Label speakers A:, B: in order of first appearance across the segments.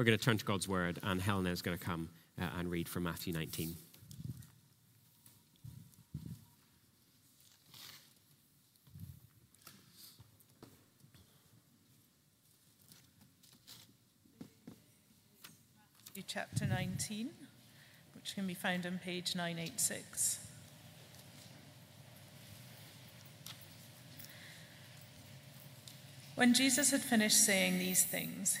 A: We're going to turn to God's word, and Helena is going to come uh, and read from Matthew 19.
B: chapter 19, which can be found on page 986. When Jesus had finished saying these things,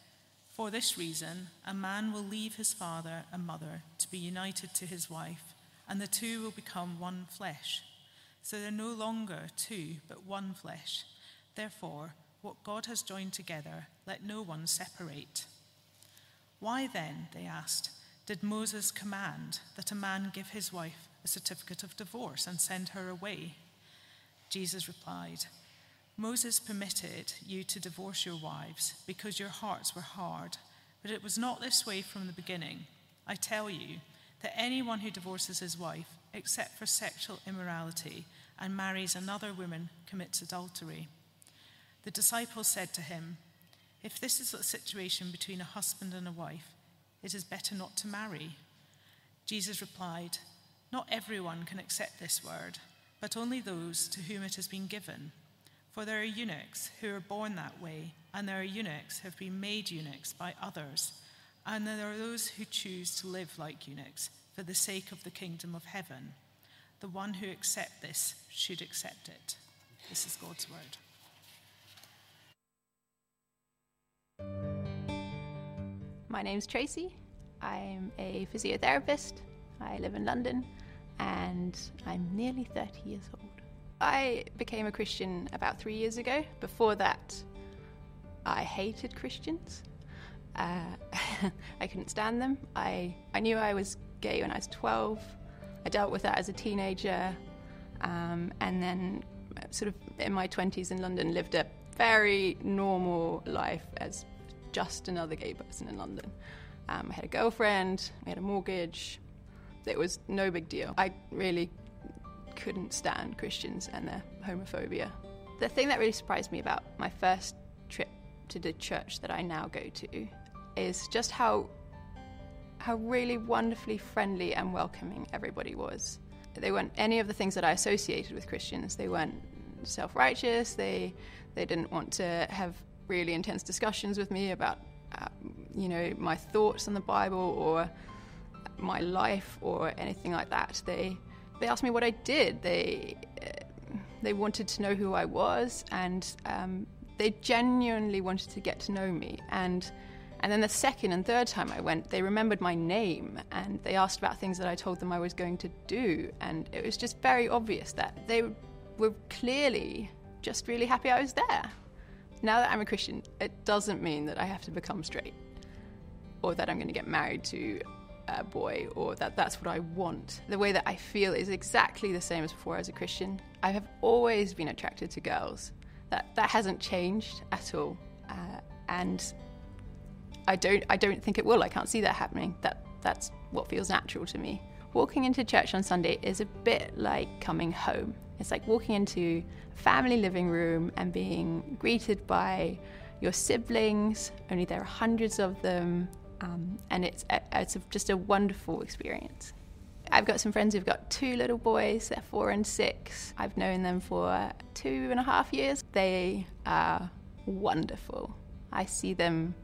B: for this reason, a man will leave his father and mother to be united to his wife, and the two will become one flesh. So they're no longer two, but one flesh. Therefore, what God has joined together, let no one separate. Why then, they asked, did Moses command that a man give his wife a certificate of divorce and send her away? Jesus replied, Moses permitted you to divorce your wives because your hearts were hard, but it was not this way from the beginning. I tell you that anyone who divorces his wife, except for sexual immorality, and marries another woman commits adultery. The disciples said to him, If this is a situation between a husband and a wife, it is better not to marry. Jesus replied, Not everyone can accept this word, but only those to whom it has been given. For there are eunuchs who are born that way, and there are eunuchs who have been made eunuchs by others, and there are those who choose to live like eunuchs for the sake of the kingdom of heaven. The one who accepts this should accept it. This is God's word.
C: My name's Tracy. I'm a physiotherapist. I live in London and I'm nearly 30 years old. I became a Christian about three years ago. Before that, I hated Christians. Uh, I couldn't stand them. I, I knew I was gay when I was 12. I dealt with that as a teenager. Um, and then, sort of in my 20s in London, lived a very normal life as just another gay person in London. Um, I had a girlfriend, I had a mortgage. It was no big deal. I really couldn't stand Christians and their homophobia. The thing that really surprised me about my first trip to the church that I now go to is just how how really wonderfully friendly and welcoming everybody was. They weren't any of the things that I associated with Christians. They weren't self-righteous. They they didn't want to have really intense discussions with me about uh, you know my thoughts on the Bible or my life or anything like that. They they asked me what I did. They uh, they wanted to know who I was, and um, they genuinely wanted to get to know me. And and then the second and third time I went, they remembered my name and they asked about things that I told them I was going to do. And it was just very obvious that they were clearly just really happy I was there. Now that I'm a Christian, it doesn't mean that I have to become straight or that I'm going to get married to a boy or that that's what I want. The way that I feel is exactly the same as before as a Christian. I have always been attracted to girls. That that hasn't changed at all, uh, and I don't I don't think it will. I can't see that happening. That that's what feels natural to me. Walking into church on Sunday is a bit like coming home. It's like walking into a family living room and being greeted by your siblings. Only there are hundreds of them um, and it's it's just a wonderful experience. I've got some friends who've got two little boys. They're four and six. I've known them for two and a half years. They are wonderful. I see them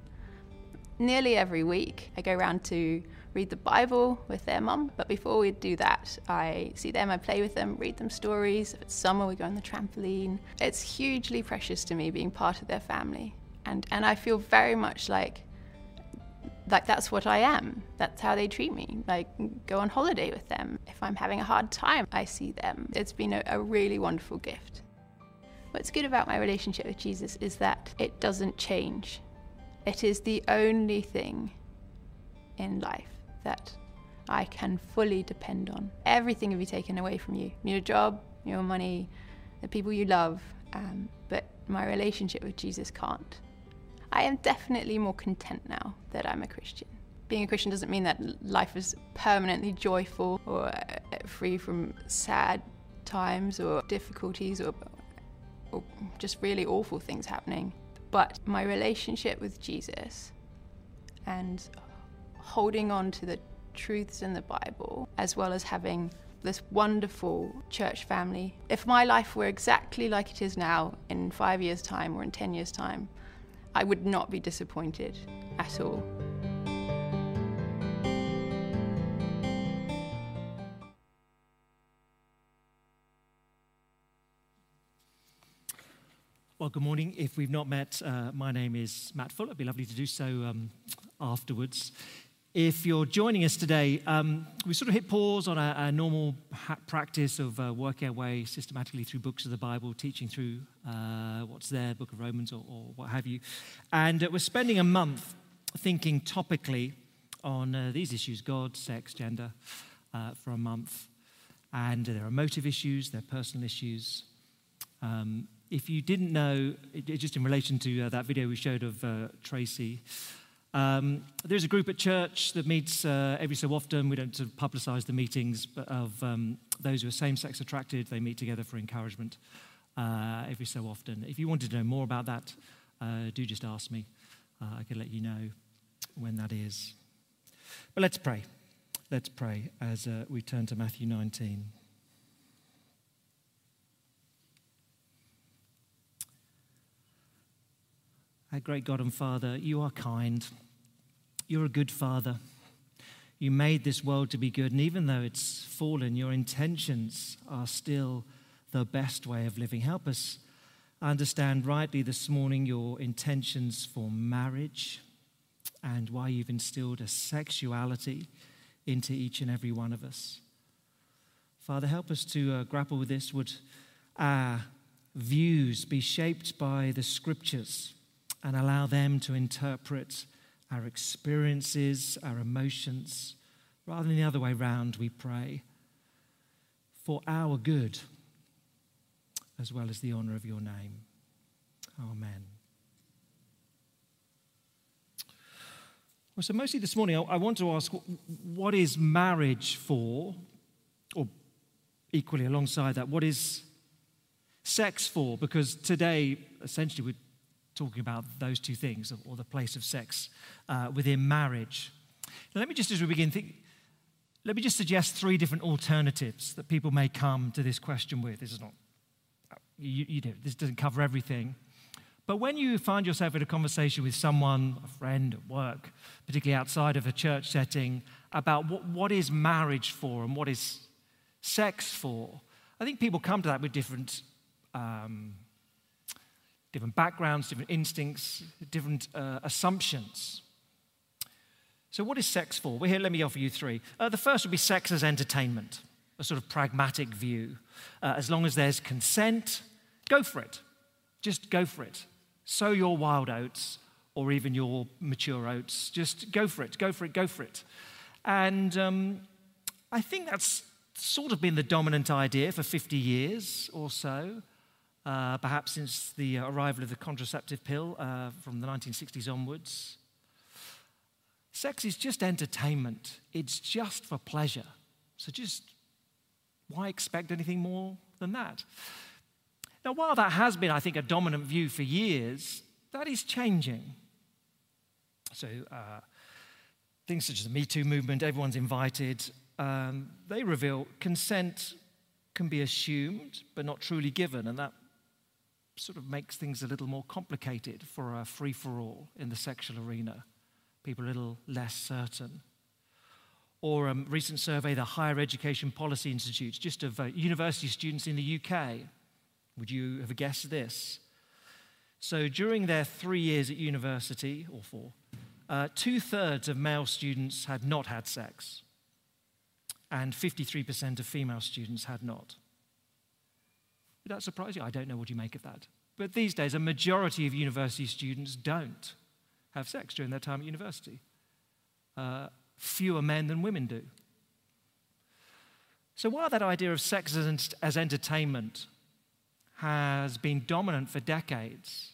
C: nearly every week. I go around to read the Bible with their mum, but before we do that, I see them, I play with them, read them stories. If it's summer, we go on the trampoline. It's hugely precious to me being part of their family. And, and I feel very much like like that's what I am. That's how they treat me. Like go on holiday with them. If I'm having a hard time, I see them. It's been a, a really wonderful gift. What's good about my relationship with Jesus is that it doesn't change. It is the only thing in life that I can fully depend on. Everything will be taken away from you your job, your money, the people you love, um, but my relationship with Jesus can't. I am definitely more content now that I'm a Christian. Being a Christian doesn't mean that life is permanently joyful or uh, free from sad times or difficulties or, or just really awful things happening. But my relationship with Jesus and holding on to the truths in the Bible, as well as having this wonderful church family. If my life were exactly like it is now in five years' time or in 10 years' time, I would not be disappointed at all.
D: Well, good morning. If we've not met, uh, my name is Matt Fuller. It'd be lovely to do so um, afterwards. If you're joining us today, um, we sort of hit pause on our, normal ha- practice of uh, working our way systematically through books of the Bible, teaching through uh, what's there, Book of Romans or, or what have you. And uh, we're spending a month thinking topically on uh, these issues God, sex, gender uh, for a month. And there are emotive issues, there are personal issues. Um, if you didn't know, just in relation to uh, that video we showed of Tracy, um, there's a group at church that meets uh, every so often. We don't sort of publicize the meetings, but of um, those who are same sex attracted, they meet together for encouragement uh, every so often. If you wanted to know more about that, uh, do just ask me. Uh, I can let you know when that is. But let's pray. Let's pray as we turn to Matthew 19. Our great God and Father, you are kind. You're a good Father. You made this world to be good, and even though it's fallen, your intentions are still the best way of living. Help us understand rightly this morning your intentions for marriage and why you've instilled a sexuality into each and every one of us. Father, help us to uh, grapple with this. Would our views be shaped by the scriptures? and allow them to interpret our experiences, our emotions, rather than the other way round, we pray, for our good as well as the honor of your name. Amen. Well, so, mostly this morning, I want to ask what is marriage for? Or equally alongside that, what is sex for? Because today, essentially, we're talking about those two things, or the place of sex uh, within marriage. Now, let me just, as we begin, think, let me just suggest three different alternatives that people may come to this question with. This is not, you, you know, this doesn't cover everything. But when you find yourself in a conversation with someone, a friend at work, particularly outside of a church setting, about what, what is marriage for and what is sex for, I think people come to that with different um, different backgrounds, different instincts, different uh, assumptions. So, what is sex for? Well, here, let me offer you three. Uh, the first would be sex as entertainment, a sort of pragmatic view. Uh, as long as there's consent, go for it. Just go for it. Sow your wild oats or even your mature oats. Just go for it, go for it, go for it. And um, I think that's sort of been the dominant idea for 50 years or so uh, perhaps since the arrival of the contraceptive pill uh, from the 1960s onwards. Sex is just entertainment, it's just for pleasure. So just why expect anything more than that? Now, while that has been, I think, a dominant view for years, that is changing. So, uh, things such as the Me Too movement, everyone's invited, um, they reveal consent can be assumed but not truly given, and that sort of makes things a little more complicated for a free for all in the sexual arena. People a little less certain. Or a recent survey, the Higher Education Policy Institute, just of uh, university students in the UK. Would you have guessed this? So during their three years at university, or four, uh, two thirds of male students had not had sex, and 53% of female students had not. Would that surprise you? I don't know what you make of that. But these days, a majority of university students don't have sex during their time at university. Uh, fewer men than women do. So, while that idea of sex as, as entertainment has been dominant for decades,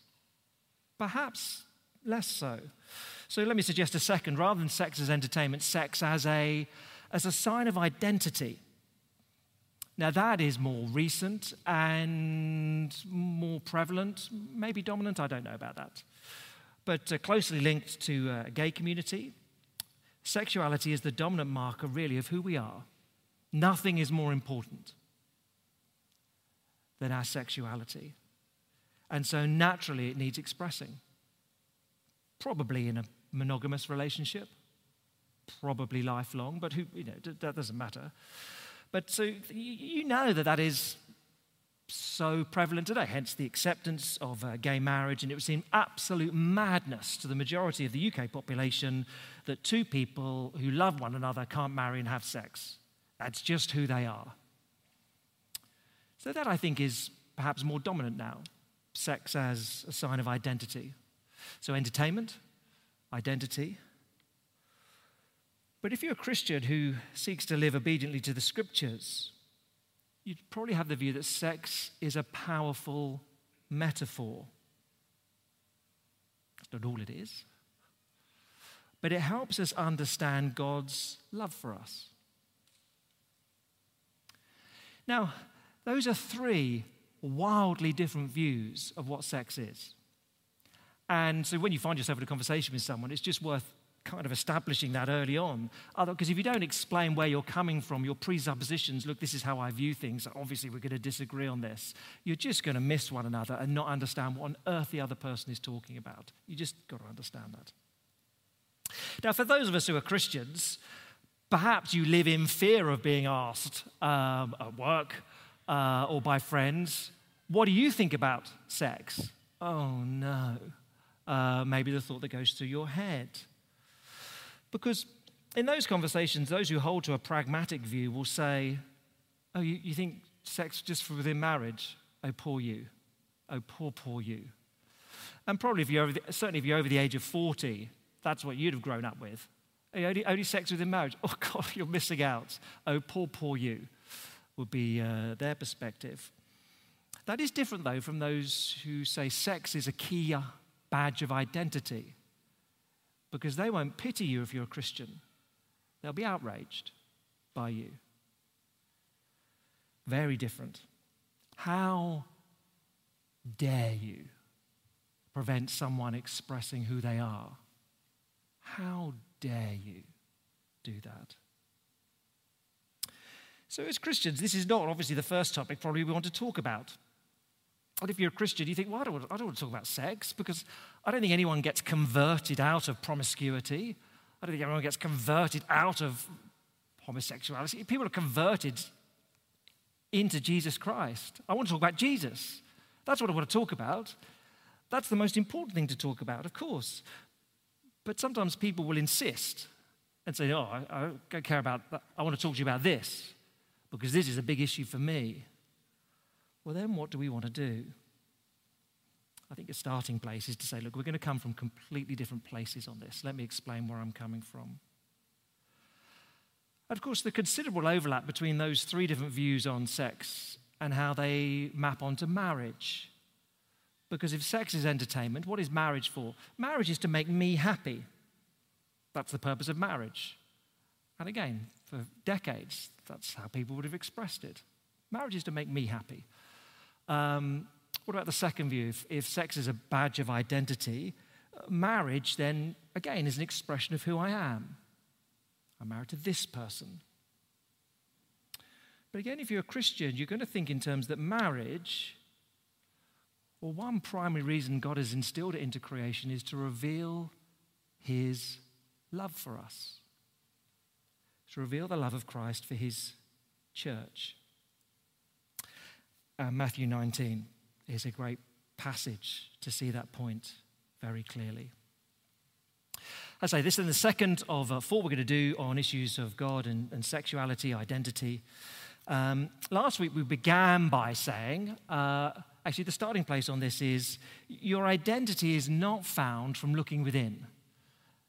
D: perhaps less so. So, let me suggest a second rather than sex as entertainment, sex as a, as a sign of identity. Now, that is more recent and more prevalent, maybe dominant, I don't know about that. But uh, closely linked to uh, gay community, sexuality is the dominant marker, really, of who we are. Nothing is more important than our sexuality. And so naturally, it needs expressing. Probably in a monogamous relationship, probably lifelong, but who, you know, that doesn't matter. But so you know that that is so prevalent today, hence the acceptance of uh, gay marriage. And it would seem absolute madness to the majority of the UK population that two people who love one another can't marry and have sex. That's just who they are. So, that I think is perhaps more dominant now sex as a sign of identity. So, entertainment, identity. But if you're a Christian who seeks to live obediently to the scriptures, you'd probably have the view that sex is a powerful metaphor. That's not all it is. But it helps us understand God's love for us. Now, those are three wildly different views of what sex is. And so when you find yourself in a conversation with someone, it's just worth kind of establishing that early on. Because if you don't explain where you're coming from, your presuppositions, look, this is how I view things, obviously we're going to disagree on this, you're just going to miss one another and not understand what on earth the other person is talking about. You just got to understand that. Now, for those of us who are Christians, Perhaps you live in fear of being asked um, at work uh, or by friends, What do you think about sex? Oh no. Uh, maybe the thought that goes through your head. Because in those conversations, those who hold to a pragmatic view will say, Oh, you, you think sex just for within marriage? Oh, poor you. Oh, poor, poor you. And probably if you're the, certainly if you're over the age of 40, that's what you'd have grown up with. Only, only sex within marriage. Oh, God, you're missing out. Oh, poor, poor you, would be uh, their perspective. That is different, though, from those who say sex is a key badge of identity, because they won't pity you if you're a Christian. They'll be outraged by you. Very different. How dare you prevent someone expressing who they are? How dare you do that? So, as Christians, this is not obviously the first topic probably we want to talk about. But if you're a Christian, you think, well, I don't, want, I don't want to talk about sex because I don't think anyone gets converted out of promiscuity. I don't think anyone gets converted out of homosexuality. People are converted into Jesus Christ. I want to talk about Jesus. That's what I want to talk about. That's the most important thing to talk about, of course. But sometimes people will insist and say, Oh, I, I don't care about that. I want to talk to you about this because this is a big issue for me. Well, then what do we want to do? I think a starting place is to say, Look, we're going to come from completely different places on this. Let me explain where I'm coming from. Of course, the considerable overlap between those three different views on sex and how they map onto marriage because if sex is entertainment, what is marriage for? Marriage is to make me happy. That's the purpose of marriage. And again, for decades, that's how people would have expressed it. Marriage is to make me happy. Um, what about the second view? If, if, sex is a badge of identity, marriage then, again, is an expression of who I am. I'm married to this person. But again, if you're a Christian, you're going to think in terms that marriage well, one primary reason God has instilled it into creation is to reveal his love for us, to reveal the love of Christ for his church. Uh, Matthew 19 is a great passage to see that point very clearly. I say this is the second of uh, four we're going to do on issues of God and, and sexuality, identity. Um, last week we began by saying, uh, actually, the starting place on this is your identity is not found from looking within.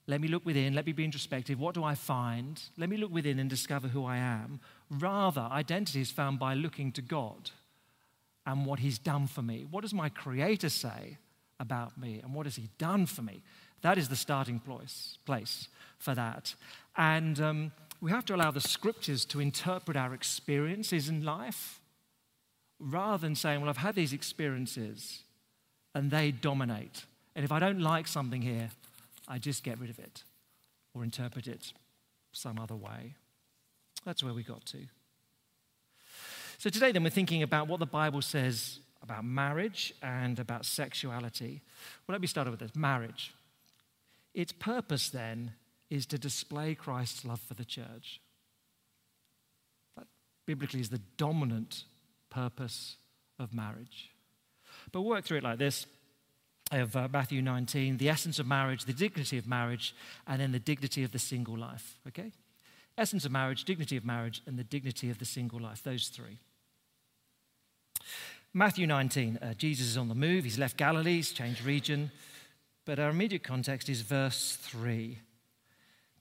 D: let me look within, let me be introspective. What do I find? Let me look within and discover who I am. Rather, identity is found by looking to God and what He's done for me. What does my Creator say about me and what has He done for me? That is the starting place, for that. And um, we have to allow the scriptures to interpret our experiences in life rather than saying, Well, I've had these experiences and they dominate. And if I don't like something here, I just get rid of it or interpret it some other way. That's where we got to. So today, then, we're thinking about what the Bible says about marriage and about sexuality. Well, let me start with this marriage. Its purpose, then, is to display Christ's love for the church. That biblically is the dominant purpose of marriage. But we'll work through it like this of uh, Matthew 19, the essence of marriage, the dignity of marriage, and then the dignity of the single life. Okay? Essence of marriage, dignity of marriage, and the dignity of the single life. Those three. Matthew 19, uh, Jesus is on the move. He's left Galilee, he's changed region. But our immediate context is verse 3.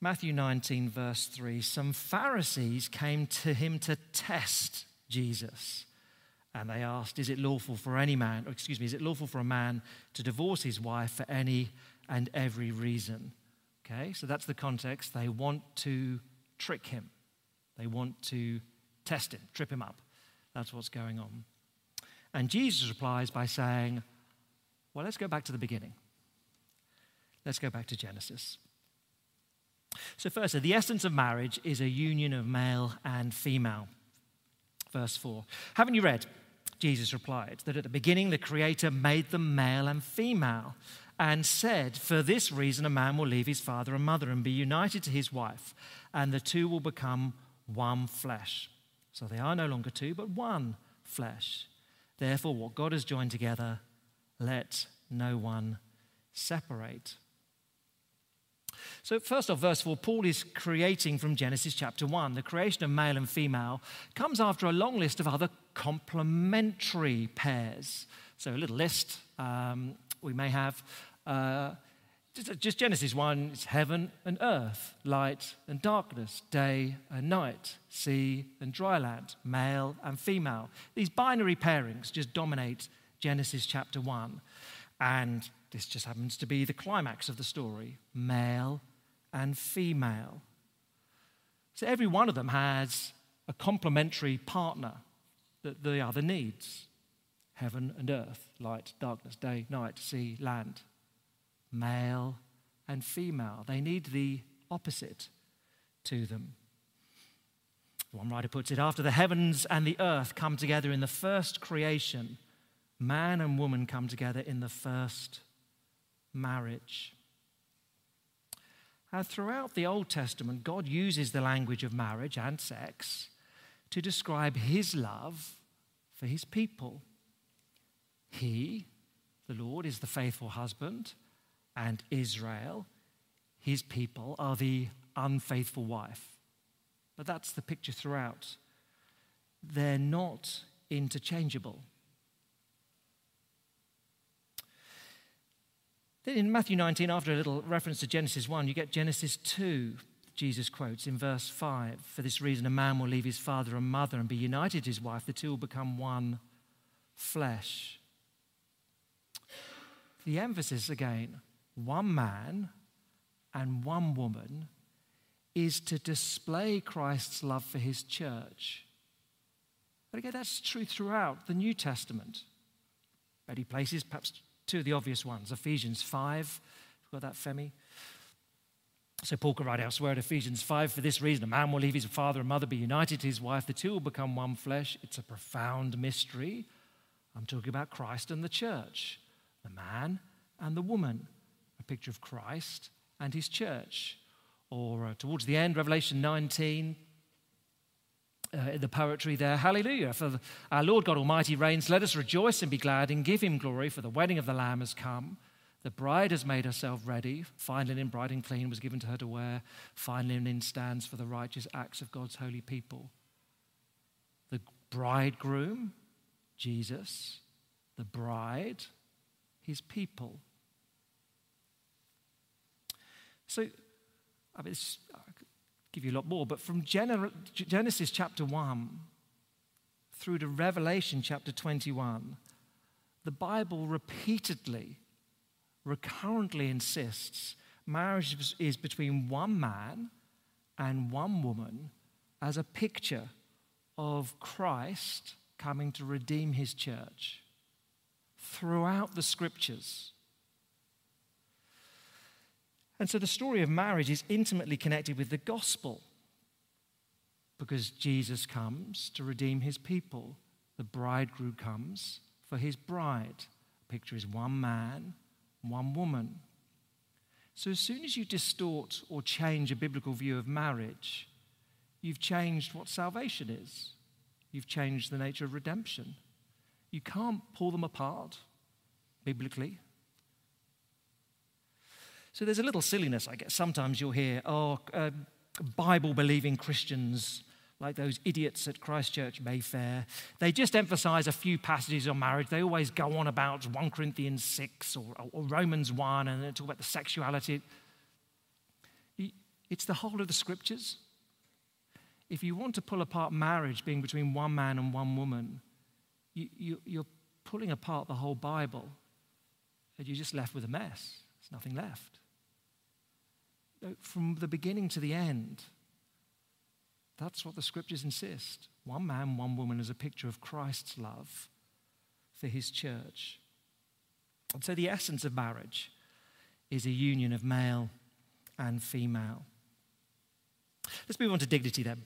D: Matthew 19, verse 3. Some Pharisees came to him to test Jesus. And they asked, Is it lawful for any man, or excuse me, is it lawful for a man to divorce his wife for any and every reason? Okay, so that's the context. They want to trick him, they want to test him, trip him up. That's what's going on. And Jesus replies by saying, Well, let's go back to the beginning. Let's go back to Genesis. So, firstly, the essence of marriage is a union of male and female. Verse 4. Haven't you read? Jesus replied, that at the beginning the Creator made them male and female and said, For this reason a man will leave his father and mother and be united to his wife, and the two will become one flesh. So they are no longer two, but one flesh. Therefore, what God has joined together, let no one separate. So, first off, verse 4, Paul is creating from Genesis chapter 1. The creation of male and female comes after a long list of other complementary pairs. So, a little list um, we may have. Uh, just, just Genesis 1 it's heaven and earth, light and darkness, day and night, sea and dry land, male and female. These binary pairings just dominate Genesis chapter 1. And this just happens to be the climax of the story male and female. So every one of them has a complementary partner that the other needs heaven and earth, light, darkness, day, night, sea, land. Male and female. They need the opposite to them. One writer puts it after the heavens and the earth come together in the first creation, man and woman come together in the first marriage. And throughout the Old Testament, God uses the language of marriage and sex to describe his love for his people. He, the Lord, is the faithful husband, and Israel, his people, are the unfaithful wife. But that's the picture throughout. They're not interchangeable. Then in Matthew 19, after a little reference to Genesis 1, you get Genesis 2. Jesus quotes in verse 5 For this reason, a man will leave his father and mother and be united to his wife. The two will become one flesh. The emphasis again one man and one woman is to display Christ's love for his church. But again, that's true throughout the New Testament. Many places, perhaps two of the obvious ones Ephesians 5, got that, Femi? So Paul could write elsewhere at Ephesians 5 for this reason a man will leave his father and mother, be united to his wife, the two will become one flesh. It's a profound mystery. I'm talking about Christ and the church, the man and the woman, a picture of Christ and his church. Or uh, towards the end, Revelation 19, uh, the poetry there. Hallelujah. For our Lord God Almighty reigns. Let us rejoice and be glad and give him glory, for the wedding of the Lamb has come. The bride has made herself ready. Fine linen, bright and clean, was given to her to wear. Fine linen stands for the righteous acts of God's holy people. The bridegroom, Jesus. The bride, his people. So, I mean, I could give you a lot more, but from Genesis chapter 1 through to Revelation chapter 21, the Bible repeatedly, recurrently insists marriage is between one man and one woman as a picture of Christ coming to redeem his church throughout the scriptures. And so the story of marriage is intimately connected with the gospel because Jesus comes to redeem his people. The bridegroom comes for his bride. The picture is one man, one woman. So as soon as you distort or change a biblical view of marriage, you've changed what salvation is. You've changed the nature of redemption. You can't pull them apart biblically. So there's a little silliness, I guess. Sometimes you'll hear, oh, uh, Bible believing Christians, like those idiots at Christchurch Mayfair, they just emphasize a few passages on marriage. They always go on about 1 Corinthians 6 or, or Romans 1 and they talk about the sexuality. It's the whole of the scriptures. If you want to pull apart marriage being between one man and one woman, you, you, you're pulling apart the whole Bible and you're just left with a mess. There's nothing left from the beginning to the end. That's what the scriptures insist. One man, one woman is a picture of Christ's love for his church. And so the essence of marriage is a union of male and female. Let's move on to dignity then.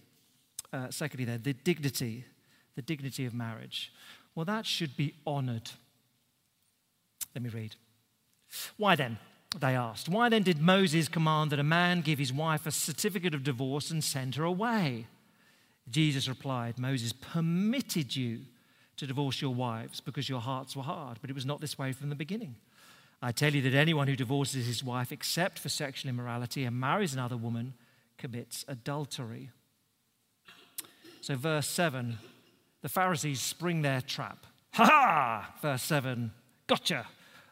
D: Uh, secondly, then, the dignity, the dignity of marriage. Well, that should be honored. Let me read. Why then? they asked. Why then did Moses command that a man give his wife a certificate of divorce and send her away? Jesus replied, Moses permitted you to divorce your wives because your hearts were hard, but it was not this way from the beginning. I tell you that anyone who divorces his wife except for sexual immorality and marries another woman commits adultery. So, verse 7, the Pharisees spring their trap. Ha ha! Verse 7, gotcha.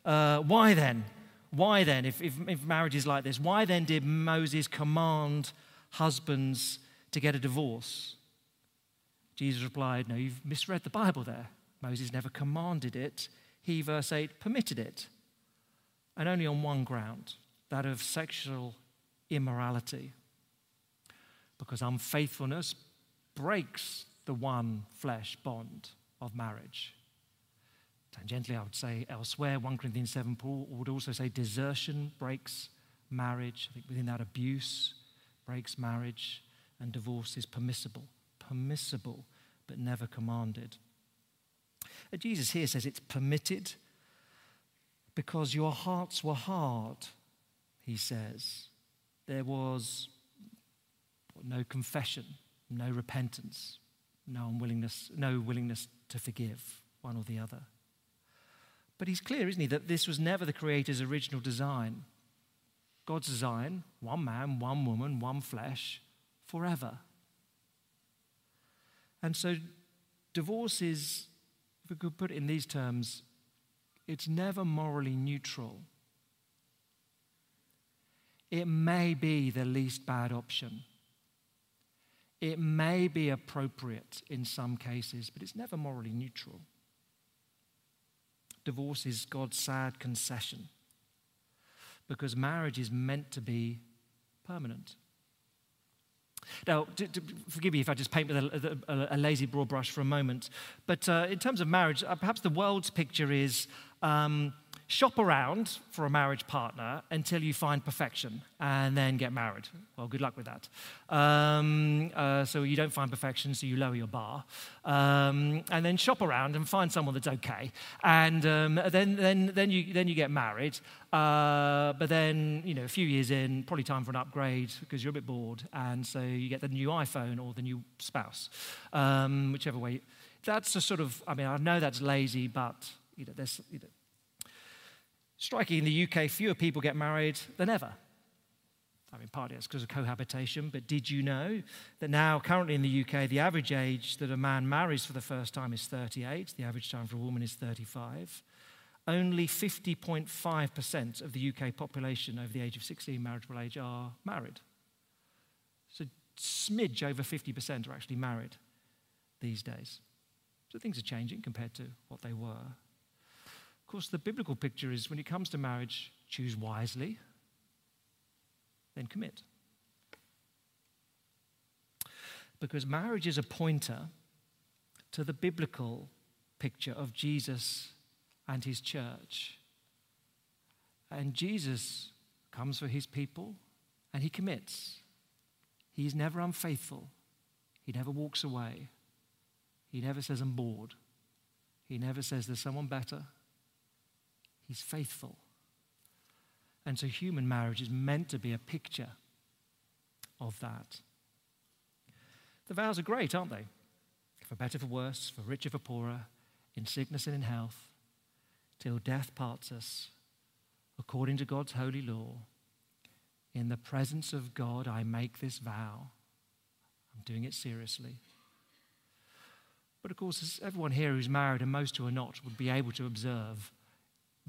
D: Uh, why then? Why then, if, if, if marriage is like this, why then did Moses command husbands to get a divorce? Jesus replied, No, you've misread the Bible there. Moses never commanded it, he, verse 8, permitted it. And only on one ground that of sexual immorality. Because unfaithfulness breaks the one flesh bond of marriage. Tangentially, I would say elsewhere, 1 Corinthians 7, Paul would also say desertion breaks marriage. I think within that, abuse breaks marriage, and divorce is permissible. Permissible, but never commanded. And Jesus here says it's permitted because your hearts were hard, he says. There was no confession, no repentance, no unwillingness, no willingness to forgive one or the other. But he's clear, isn't he, that this was never the Creator's original design. God's design one man, one woman, one flesh, forever. And so, divorce is, if we could put it in these terms, it's never morally neutral. It may be the least bad option. It may be appropriate in some cases, but it's never morally neutral divorce is God's sad concession because marriage is meant to be permanent. Now, to, to, forgive me if I just paint with a, a, a lazy broad brush for a moment, but uh, in terms of marriage, uh, perhaps the world's picture is um, shop around for a marriage partner until you find perfection and then get married. Well, good luck with that. Um, uh, so you don't find perfection, so you lower your bar. Um, and then shop around and find someone that's okay. And um, then, then, then, you, then you get married. Uh, but then, you know, a few years in, probably time for an upgrade because you're a bit bored. And so you get the new iPhone or the new spouse, um, whichever way. That's a sort of, I mean, I know that's lazy, but you know, there's, you know, Striking in the UK, fewer people get married than ever. I mean, partly it's because of cohabitation, but did you know that now, currently in the UK, the average age that a man marries for the first time is 38, the average time for a woman is 35, only 50.5% of the UK population over the age of 16, marriageable age, are married. So, smidge over 50% are actually married these days. So, things are changing compared to what they were. Of course, the biblical picture is when it comes to marriage, choose wisely, then commit. Because marriage is a pointer to the biblical picture of Jesus and his church. And Jesus comes for his people and he commits. He's never unfaithful. He never walks away. He never says, I'm bored. He never says, There's someone better. He's faithful. And so human marriage is meant to be a picture of that. The vows are great, aren't they? For better, for worse, for richer, for poorer, in sickness and in health, till death parts us, according to God's holy law. In the presence of God, I make this vow. I'm doing it seriously. But of course, everyone here who's married and most who are not would be able to observe,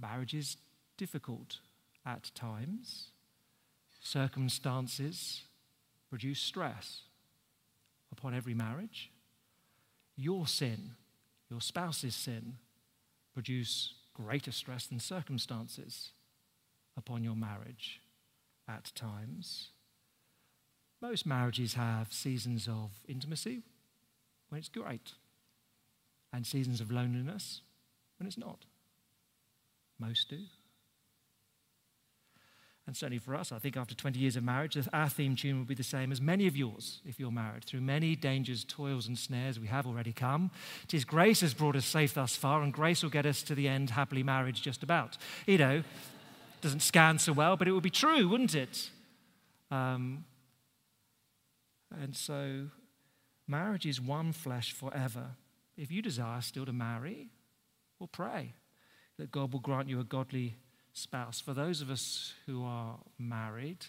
D: marriage is difficult at times. Circumstances produce stress upon every marriage. Your sin, your spouse's sin, produce greater stress than circumstances upon your marriage at times. Most marriages have seasons of intimacy when it's great, and seasons of loneliness when it's not. Most do. And certainly for us, I think after 20 years of marriage, our theme tune will be the same as many of yours if you're married. Through many dangers, toils, and snares, we have already come. Tis grace has brought us safe thus far, and grace will get us to the end, happily married just about. You know, doesn't scan so well, but it would be true, wouldn't it? Um, and so, marriage is one flesh forever. If you desire still to marry, well, pray that God will grant you a godly spouse. For those of us who are married,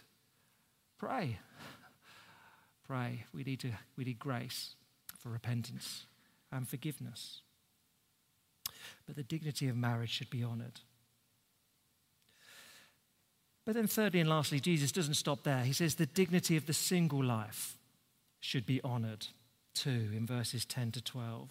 D: pray. Pray. We need, to, we need grace for repentance and forgiveness. But the dignity of marriage should be honored. But then, thirdly and lastly, Jesus doesn't stop there. He says the dignity of the single life should be honored too in verses 10 to 12.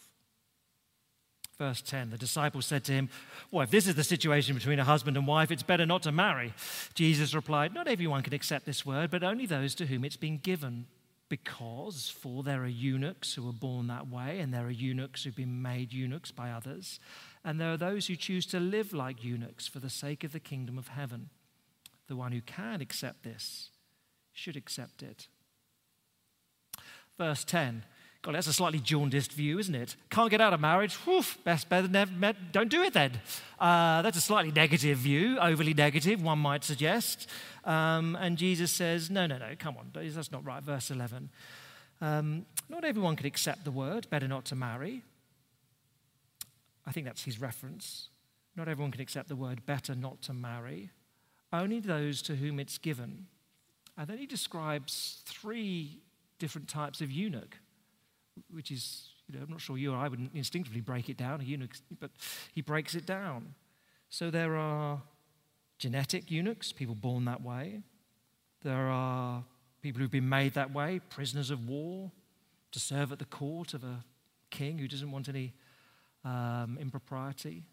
D: Verse 10 The disciples said to him, Well, if this is the situation between a husband and wife, it's better not to marry. Jesus replied, Not everyone can accept this word, but only those to whom it's been given. Because, for there are eunuchs who are born that way, and there are eunuchs who've been made eunuchs by others, and there are those who choose to live like eunuchs for the sake of the kingdom of heaven. The one who can accept this should accept it. Verse 10 God, that's a slightly jaundiced view, isn't it? Can't get out of marriage? Woof, best better never, met. don't do it then. Uh, that's a slightly negative view, overly negative, one might suggest. Um, and Jesus says, no, no, no, come on, that's not right. Verse 11. Um, not everyone can accept the word, better not to marry. I think that's his reference. Not everyone can accept the word, better not to marry. Only those to whom it's given. And then he describes three different types of eunuch which is, you know, I'm not sure you or I would instinctively break it down, a eunuch, but he breaks it down. So there are genetic eunuchs, people born that way. There are people who've been made that way, prisoners of war, to serve at the court of a king who doesn't want any um, impropriety.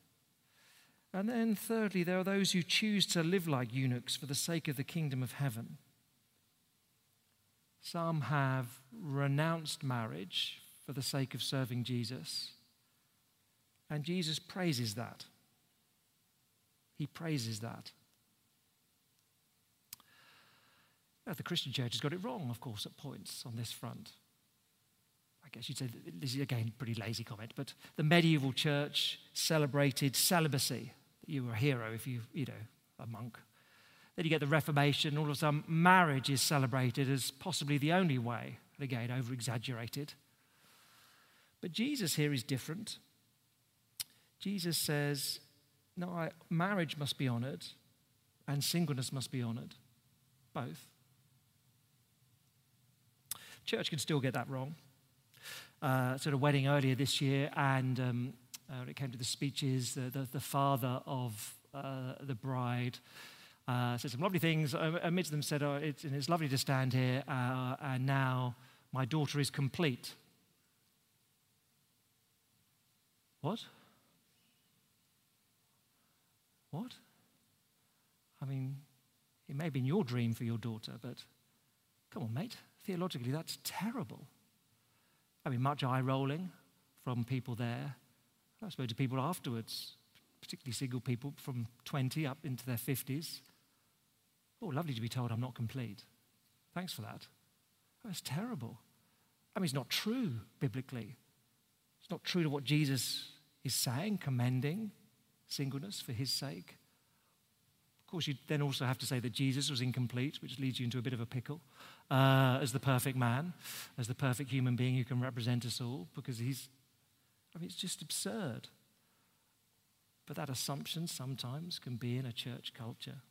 D: And then, thirdly, there are those who choose to live like eunuchs for the sake of the kingdom of heaven. Some have renounced marriage for the sake of serving Jesus. And Jesus praises that. He praises that. Now, the Christian church has got it wrong, of course, at points on this front. I guess you'd say this is again a pretty lazy comment, but the medieval church celebrated celibacy. You were a hero if you, you know, a monk then you get the Reformation, all of a sudden, marriage is celebrated as possibly the only way. And again, over exaggerated. But Jesus here is different. Jesus says, no, I, marriage must be honored and singleness must be honored. Both. Church can still get that wrong. Uh, sort of wedding earlier this year, and um, uh, when it came to the speeches, the, the, the father of uh, the bride uh, said some lovely things. Amidst them said, oh, it's, it's lovely to stand here, uh, and now my daughter is complete. What? What? I mean, it may have been your dream for your daughter, but come on, mate. Theologically, that's terrible. I mean, much eye rolling from people there. I spoke to people afterwards, particularly single people from 20 up into their 50s. Oh, lovely to be told I'm not complete. Thanks for that. Oh, That's terrible. I mean, it's not true biblically. It's not true to what Jesus is saying, commending singleness for his sake. Of course, you then also have to say that Jesus was incomplete, which leads you into a bit of a pickle uh, as the perfect man, as the perfect human being who can represent us all, because he's, I mean, it's just absurd. But that assumption sometimes can be in a church culture.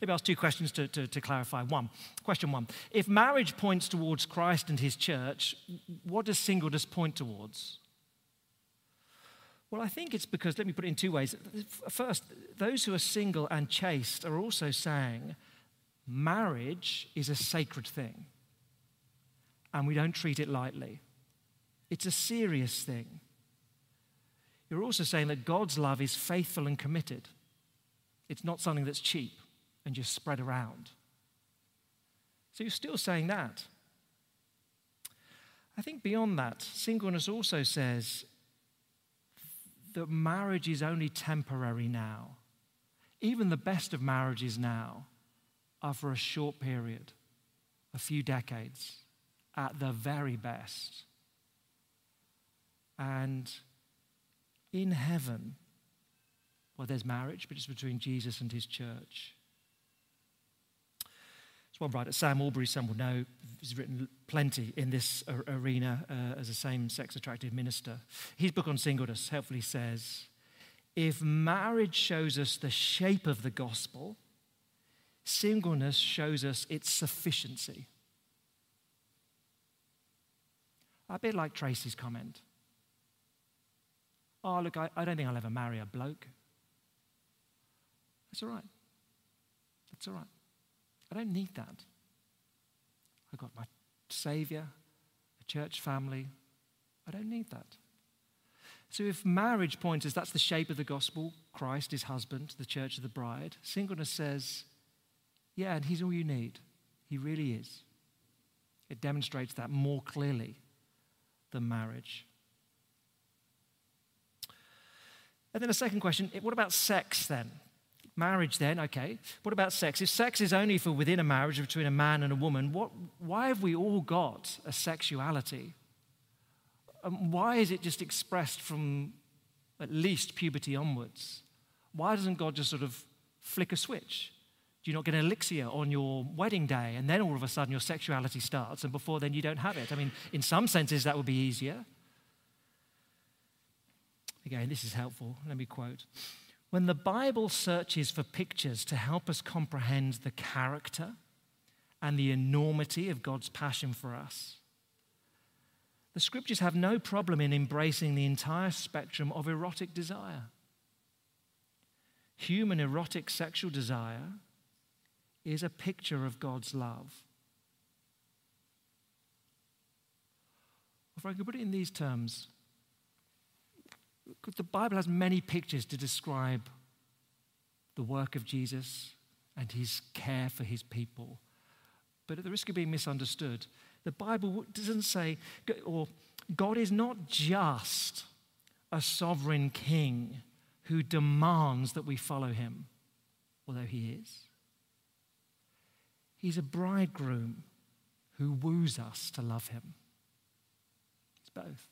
D: Me ask two questions to, to, to, clarify. One, question one. If marriage points towards Christ and his church, what does singleness point towards? Well, I think it's because, let me put it in two ways. First, those who are single and chaste are also saying marriage is a sacred thing, and we don't treat it lightly. It's a serious thing. You're also saying that God's love is faithful and committed. It's not something that's cheap and just spread around. So you're still saying that. I think beyond that, singleness also says that marriage is only temporary now. Even the best of marriages now are for a short period, a few decades, at the very best. And in heaven, well, there's marriage, but it's between Jesus and his church. One writer, Sam Allberry, some will know, has written plenty in this arena uh, as a same sex attractive minister. His book on singleness helpfully says if marriage shows us the shape of the gospel, singleness shows us its sufficiency. A bit like Tracy's comment. Oh, look, I, I don't think I'll ever marry a bloke. That's all right. That's all right. I don't need that. I've got my Savior, a church family. I don't need that. So, if marriage points us, that's the shape of the gospel Christ, is husband, the church of the bride. Singleness says, yeah, and he's all you need. He really is. It demonstrates that more clearly than marriage. And then a second question what about sex then? Marriage, then, okay. What about sex? If sex is only for within a marriage between a man and a woman, what, why have we all got a sexuality? Um, why is it just expressed from at least puberty onwards? Why doesn't God just sort of flick a switch? Do you not get an elixir on your wedding day and then all of a sudden your sexuality starts and before then you don't have it? I mean, in some senses that would be easier. Again, this is helpful. Let me quote. When the Bible searches for pictures to help us comprehend the character and the enormity of God's passion for us, the scriptures have no problem in embracing the entire spectrum of erotic desire. Human erotic sexual desire is a picture of God's love. If I could put it in these terms, the Bible has many pictures to describe the work of Jesus and his care for his people. But at the risk of being misunderstood, the Bible doesn't say, or God is not just a sovereign king who demands that we follow him, although he is. He's a bridegroom who woos us to love him. It's both.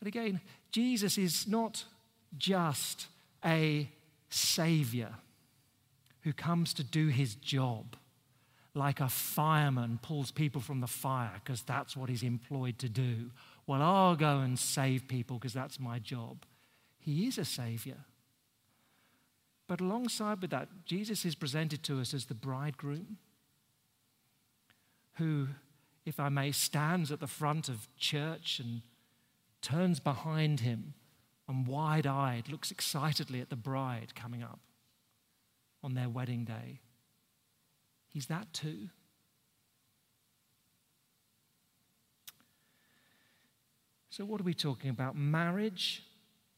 D: And again, Jesus is not just a savior who comes to do his job like a fireman pulls people from the fire because that's what he's employed to do. Well, I'll go and save people because that's my job. He is a savior. But alongside with that, Jesus is presented to us as the bridegroom who, if I may, stands at the front of church and turns behind him, and wide eyed looks excitedly at the bride coming up on their wedding day. He's that too. So, what are we talking about? Marriage.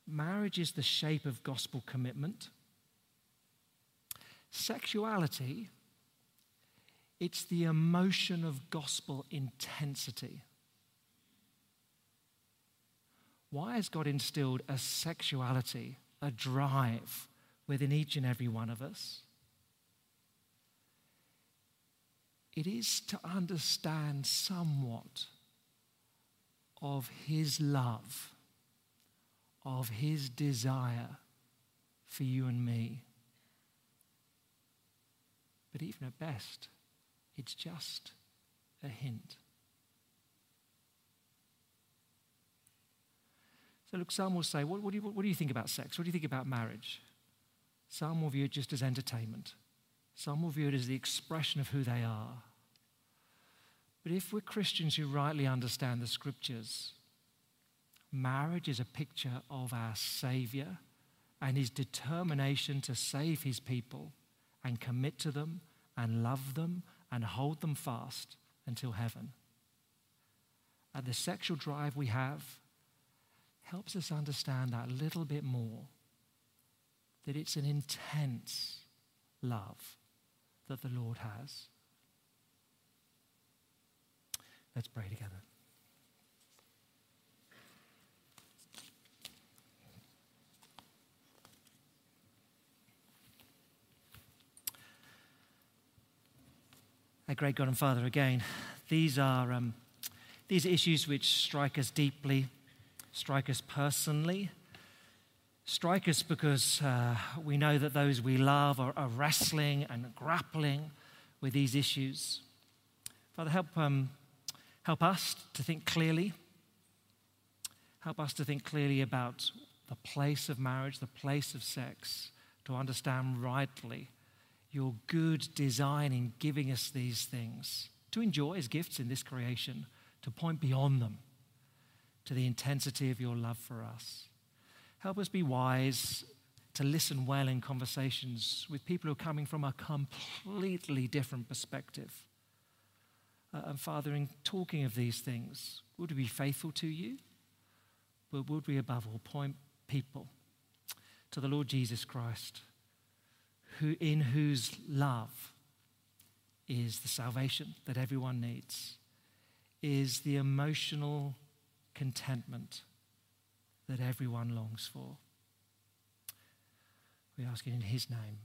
D: Marriage is the shape of gospel commitment. Sexuality, it's the emotion of gospel intensity. Why has God instilled a sexuality, a drive within each and every one of us? It is to understand somewhat of His love, of His desire for you and me. But even at best, it's just a hint. So, look, some will say, what, what, do you, what do you think about sex? What do you think about marriage? Some will view it just as entertainment. Some will view it as the expression of who they are. But if we're Christians who rightly understand the scriptures, marriage is a picture of our Savior and his determination to save his people and commit to them and love them and hold them fast until heaven. And the sexual drive we have helps us understand that little bit more that it's an intense love that the Lord has. Let's pray together. Great God and Father, again, these are, um, these are issues which strike us deeply strike us personally, strike us because uh, we know that those we love are, are, wrestling and grappling with these issues. Father, help, um, help us to think clearly. Help us to think clearly about the place of marriage, the place of sex, to understand rightly your good design in giving us these things, to enjoy as gifts in this creation, to point beyond them to the intensity of your love for us. Help us be wise to listen well in conversations with people who are coming from a completely different perspective. Uh, and Father, in talking of these things, would we be faithful to you? But would we above all point people to the Lord Jesus Christ, who, in whose love is the salvation that everyone needs, is the emotional contentment that everyone longs for. We ask it in His name.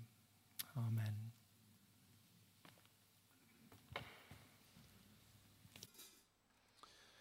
D: Amen.